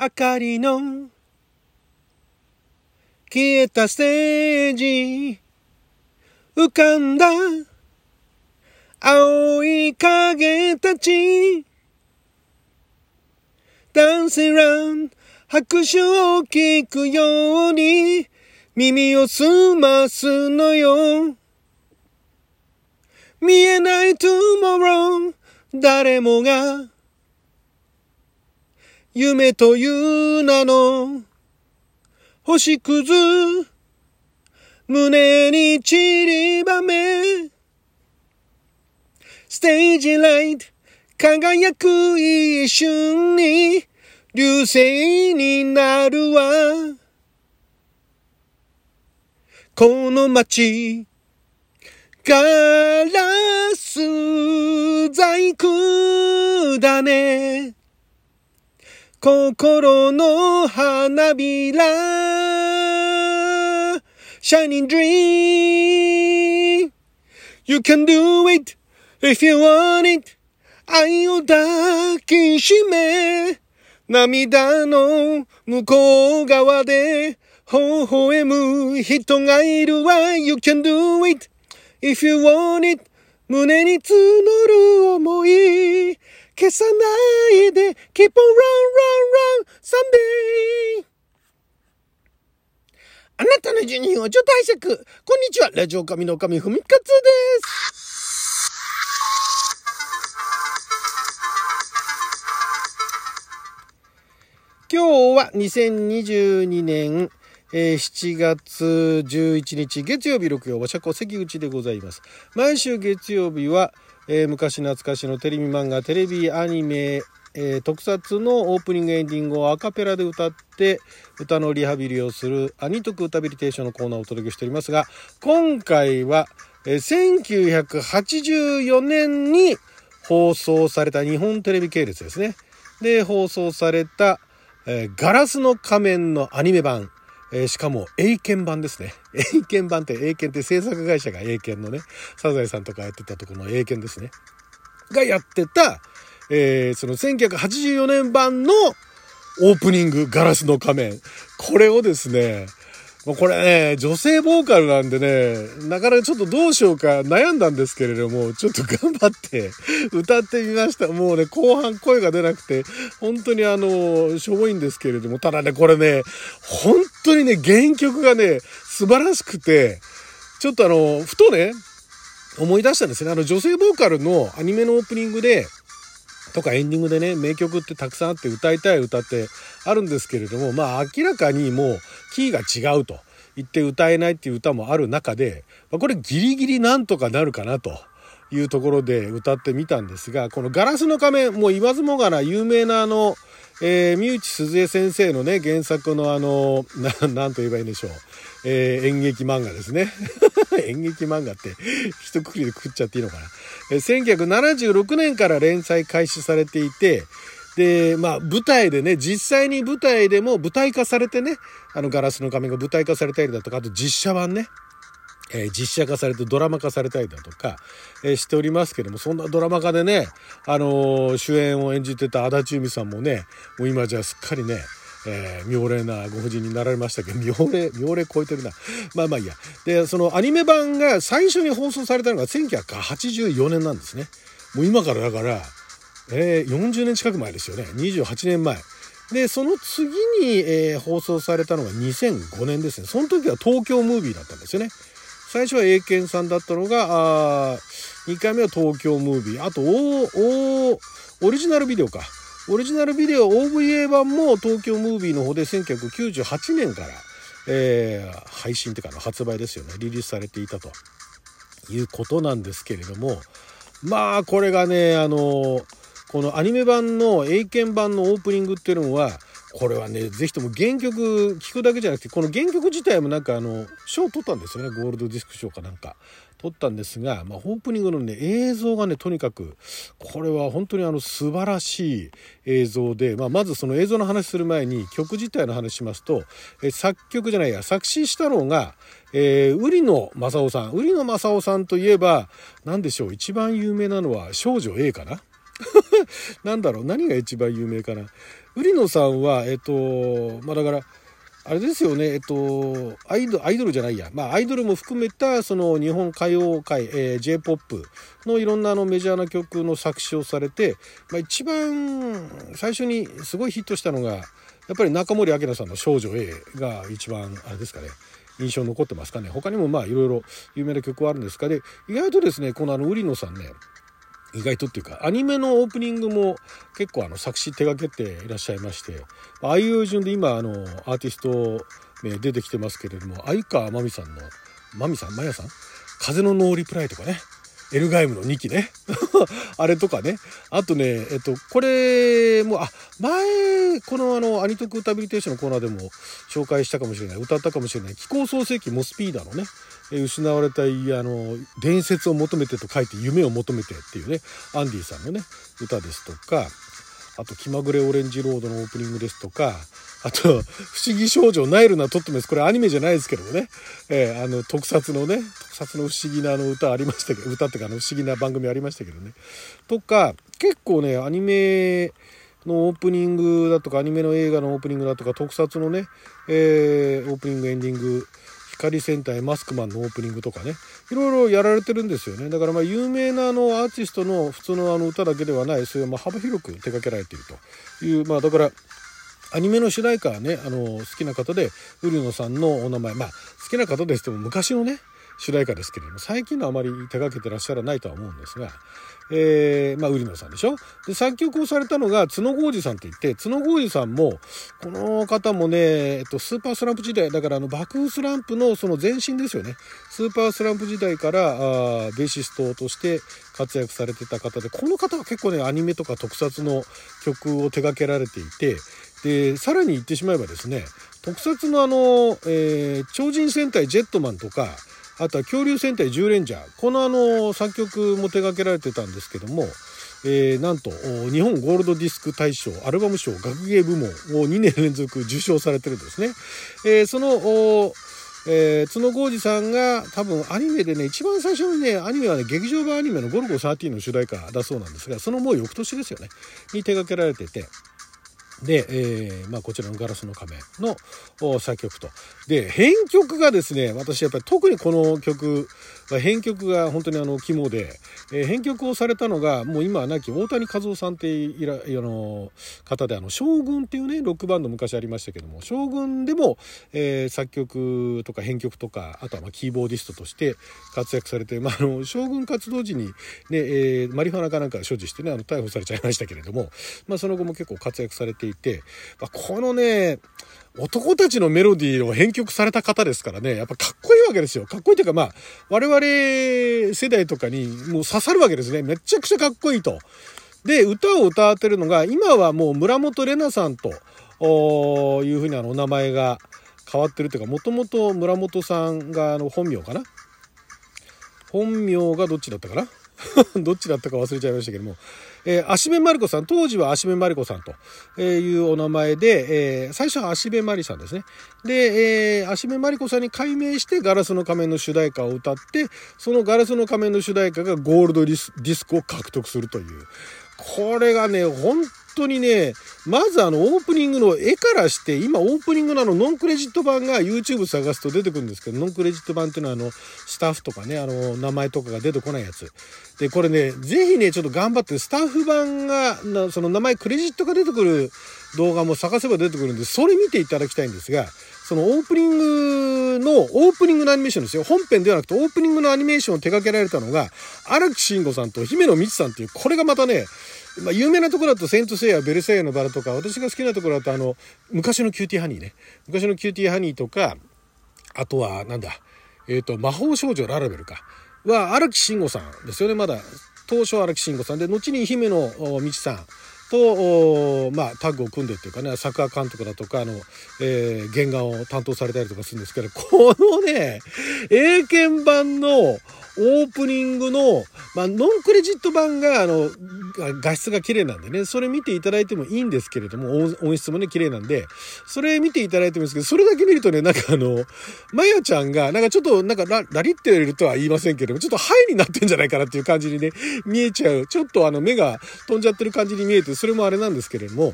明かりの消えたステージ浮かんだ青い影たちダンスラン拍手を聞くように耳を澄ますのよ。見えないトゥモロー誰もが夢という名の星屑胸に散りばめステージライト輝く一瞬に流星になるわ。この街ガラス細工だね。心の花びら Shining dream You can do it if you want it 愛を抱きしめ涙の向こう側で微笑む人がいるわ You can do it if you want it 胸に募る思い消さないで Keep on run run run someday あなたの12分をちょっと拝借こんにちはラジオ神の神ふみかつです今日は2022年えー、7月11日月曜日6曜和社交関口でございます。毎週月曜日は、えー、昔懐かしのテレビ漫画、テレビアニメ、えー、特撮のオープニングエンディングをアカペラで歌って歌のリハビリをするアニトク歌ビリテーションのコーナーをお届けしておりますが今回は、えー、1984年に放送された日本テレビ系列ですねで放送された、えー、ガラスの仮面のアニメ版えー、しかも、英検版ですね。英検版って、英検って制作会社が英検のね、サザエさんとかやってたとこの英検ですね。がやってた、えー、その1984年版のオープニング、ガラスの仮面。これをですね、これね、女性ボーカルなんでね、なかなかちょっとどうしようか悩んだんですけれども、ちょっと頑張って歌ってみました。もうね、後半声が出なくて、本当にあの、しょぼいんですけれども、ただね、これね、本当にね、原曲がね、素晴らしくて、ちょっとあの、ふとね、思い出したんですね。あの、女性ボーカルのアニメのオープニングで、とかエンディングでね、名曲ってたくさんあって歌いたい歌ってあるんですけれども、まあ明らかにもうキーが違うと言って歌えないっていう歌もある中で、これギリギリなんとかなるかなと。いうところで歌ってみたんですが、このガラスの仮面、もう言わずもがな有名なあの、えー、三内鈴江先生のね、原作のあの、な、んと言えばいいんでしょう。えー、演劇漫画ですね。演劇漫画って一括りで食っちゃっていいのかな。えー、1976年から連載開始されていて、で、まあ、舞台でね、実際に舞台でも舞台化されてね、あの、ガラスの仮面が舞台化されたりだとか、あと実写版ね、えー、実写化されてドラマ化されたりだとか、えー、しておりますけども、そんなドラマ化でね、あのー、主演を演じてた足立由美さんもね、もう今じゃすっかりね、え、妙齢なご婦人になられましたけど、妙齢、妙齢超えてるな。まあまあいいや。で、そのアニメ版が最初に放送されたのが1984年なんですね。もう今からだから、えー、40年近く前ですよね。28年前。で、その次に、え、放送されたのが2005年ですね。その時は東京ムービーだったんですよね。最初は英検さんだったのが、あ2回目は東京ムービー。あと、お、オリジナルビデオか。オリジナルビデオ OVA 版も東京ムービーの方で1998年から、えー、配信っていうか発売ですよね。リリースされていたということなんですけれども、まあ、これがね、あの、このアニメ版の英検版のオープニングっていうのは、これはね、ぜひとも原曲聴くだけじゃなくて、この原曲自体もなんかあの、賞を取ったんですよね。ゴールドディスク賞かなんか。撮ったんですが、まあ、オープニングのね、映像がね、とにかく、これは本当にあの、素晴らしい映像で、まあ、まずその映像の話する前に、曲自体の話しますと、え作曲じゃないや、作詞したのが、えー、売野正夫さん。売野正夫さんといえば、何でしょう、一番有名なのは、少女 A かな？なんだろう何が一番有名かな。売野さんはえっとまあだからあれですよね、えっと、アイドアイドルじゃないや、まあ、アイドルも含めたその日本歌謡界、えー、J−POP のいろんなあのメジャーな曲の作詞をされて、まあ、一番最初にすごいヒットしたのがやっぱり中森明菜さんの「少女 A」が一番あれですかね。印象残ってますかね。他にもまあいろいろ有名な曲はあるんですがで意外とですねこのあの売野さんね意外とっていうかアニメのオープニングも結構あの作詞手がけていらっしゃいましてああいう順で今あのアーティスト名出てきてますけれども鮎川真美さんの真美さん真矢さん？風のノーリプライとかね。エルガイムの2期ね。あれとかね。あとねえっとこれもあ前このあのアニトクタビリテーションのコーナーでも紹介したかもしれない。歌ったかもしれない。気候創世記モスピーダのね。失われたあの伝説を求めてと書いて夢を求めてっていうね。アンディさんのね歌ですとかあと気まぐれオレンジロードのオープニングですとかあと不思議少女ナイルなトットメスこれアニメじゃないですけどもね、えー、あの特撮のね特撮の不思議なあの歌ありましたけど歌ってかあの不思議な番組ありましたけどね。とか結構ねアニメのオープニングだとかアニメの映画のオープニングだとか特撮のね、えー、オープニングエンディング光戦隊マスクマンのオープニングとかね。いろいろやられてるんですよね。だからまあ有名なあのアーティストの普通のあの歌だけではないそういうま幅広く手掛けられているというまあだからアニメの主題歌はねあの好きな方でウルノさんのお名前まあ好きな方ですとも昔のね主題歌ですけれども最近のあまり手がけてらっしゃらないとは思うんですが、えー、まあ売野さんでしょ？で作曲をされたのが角浩二さんといって角浩二さんもこの方もね、えっと、スーパースランプ時代だからあの爆風スランプのその前身ですよね。スーパースランプ時代からあベーシストとして活躍されてた方でこの方は結構ねアニメとか特撮の曲を手掛けられていてでさらに言ってしまえばですね特撮のあの、えー、超人戦隊ジェットマンとかあとは恐竜戦隊10レンジャーこのあの作曲も手掛けられてたんですけども、えー、なんと日本ゴールドディスク大賞アルバム賞学芸部門を2年連続受賞されてるんですね。えー、そのえー、角浩二さんが多分アニメでね一番最初にねアニメはね劇場版アニメの「ゴルゴ13」の主題歌だそうなんですがそのもう翌年ですよねに手掛けられててで、えーまあ、こちらの「ガラスの仮面」の作曲と。で編曲がですね私やっぱり特にこの曲編曲が本当にあの肝で、えー、編曲をされたのがもう今は亡き大谷和夫さんっていらあの方であの将軍っていうねロックバンド昔ありましたけども将軍でも、えー、作曲とか編曲とかあとはまあキーボーディストとして活躍されて、まあ、あの将軍活動時にね、えー、マリファナかなんか所持してねあの逮捕されちゃいましたけれども、まあ、その後も結構活躍されていて、ま、このね男たちのメロディーを編曲された方ですからね、やっぱかっこいいわけですよ。かっこいいというかまあ、我々世代とかにもう刺さるわけですね。めちゃくちゃかっこいいと。で、歌を歌ってるのが、今はもう村本玲奈さんというふうにあのお名前が変わってるというか、もともと村本さんがあの本名かな？本名がどっちだったかな？どっちだったか忘れちゃいましたけども、えー、足部まりこさん、当時は足部まりこさんというお名前で、えー、最初は足部まりさんですね。で、えー、足部まりこさんに改名してガラスの仮面の主題歌を歌って、そのガラスの仮面の主題歌がゴールドディスクを獲得するという。これがね、本当にね、まずあのオープニングの絵からして、今オープニングのあのノンクレジット版が YouTube 探すと出てくるんですけど、ノンクレジット版っていうのはあのスタッフとかね、あの名前とかが出てこないやつ。で、これね、ぜひね、ちょっと頑張ってスタッフ版が、その名前クレジットが出てくる動画も探せば出てくるんで、それ見ていただきたいんですが、そのオープニングの、オープニングのアニメーションですよ。本編ではなくてオープニングのアニメーションを手掛けられたのが、荒木伸吾さんと姫野美智さんっていう、これがまたね、まあ、有名なところだと聖闘士星矢、ベルサイユのばらとか、私が好きなところだとあの、昔のキューティーハニーね。昔のキューティーハニーとか、あとは、なんだ、えっ、ー、と、魔法少女ララベルか。は、荒木慎吾さんですよね、まだ。当初荒木慎吾さんで、後に姫野道さんと、まあ、タッグを組んでっていうかね、サッカー監督だとか、あの、えー、原画を担当されたりとかするんですけど、このね、英検版の、オープニングの、まあ、ノンクレジット版が、あの、画質が綺麗なんでね、それ見ていただいてもいいんですけれども、音質もね、綺麗なんで、それ見ていただいてもいいんですけど、それだけ見るとね、なんかあの、まやちゃんが、なんかちょっと、なんかララリってるとは言いませんけれども、ちょっとハイになってんじゃないかなっていう感じにね、見えちゃう。ちょっとあの、目が飛んじゃってる感じに見えて、それもあれなんですけれども、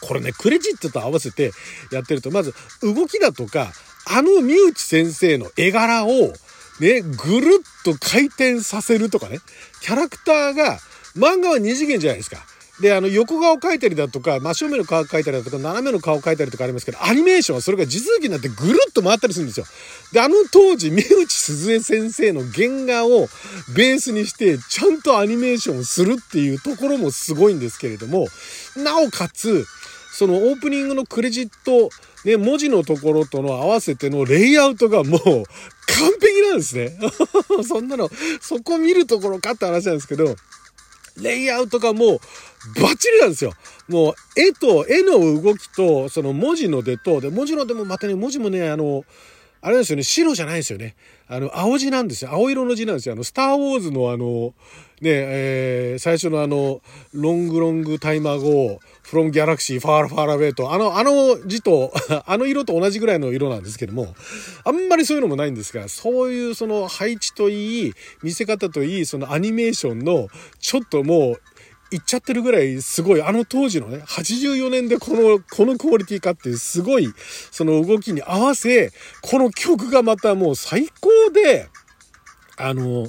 これね、クレジットと合わせてやってると、まず動きだとか、あの三内先生の絵柄を、ね、ぐるっと回転させるとかね、キャラクターが、漫画は二次元じゃないですか。で、あの、横顔描いたりだとか、真正面の顔描いたりだとか、斜めの顔描いたりとかありますけど、アニメーションはそれが地続きになってぐるっと回ったりするんですよ。で、あの当時、三内鈴江先生の原画をベースにして、ちゃんとアニメーションをするっていうところもすごいんですけれども、なおかつ、そのオープニングのクレジット、ね、文字のところとの合わせてのレイアウトがもう完璧なんですね。そんなの、そこ見るところかって話なんですけど、レイアウトがもうバッチリなんですよ。もう絵と、絵の動きと、その文字の出と、で、文字の出もまたね、文字もね、あの、あれですよね、白じゃないですよね。あの、青字なんですよ。青色の字なんですよ。あの、スターウォーズのあの、ね、えー、最初のあの、ロングロングタイマー号、from galaxy far far away と、あの、あの字と、あの色と同じぐらいの色なんですけども、あんまりそういうのもないんですが、そういうその配置といい、見せ方といい、そのアニメーションの、ちょっともう、いっちゃってるぐらいすごい、あの当時のね、84年でこの、このクオリティかっていうすごい、その動きに合わせ、この曲がまたもう最高で、あの、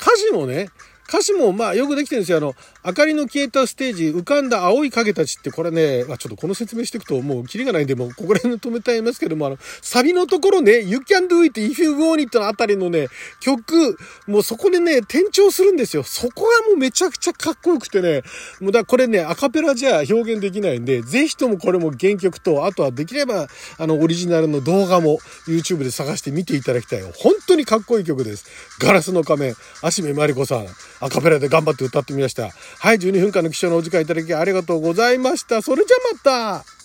歌詞もね、歌詞もまあよくできてるんですよ。あの、明かりの消えたステージ、浮かんだ青い影たちってこれね、まあ、ちょっとこの説明していくともうキリがないんで、もうここら辺で止めてありますけども、あの、サビのところね、You can do it if you want it のあたりのね、曲、もうそこでね、転調するんですよ。そこがもうめちゃくちゃかっこよくてね、もうだこれね、アカペラじゃ表現できないんで、ぜひともこれも原曲と、あとはできれば、あの、オリジナルの動画も YouTube で探して見ていただきたい。本当にかっこいい曲です。ガラスの仮面、足目まりこさん、アカペラで頑張って歌ってみました。はい、12分間の貴重なお時間いただきありがとうございました。それじゃまた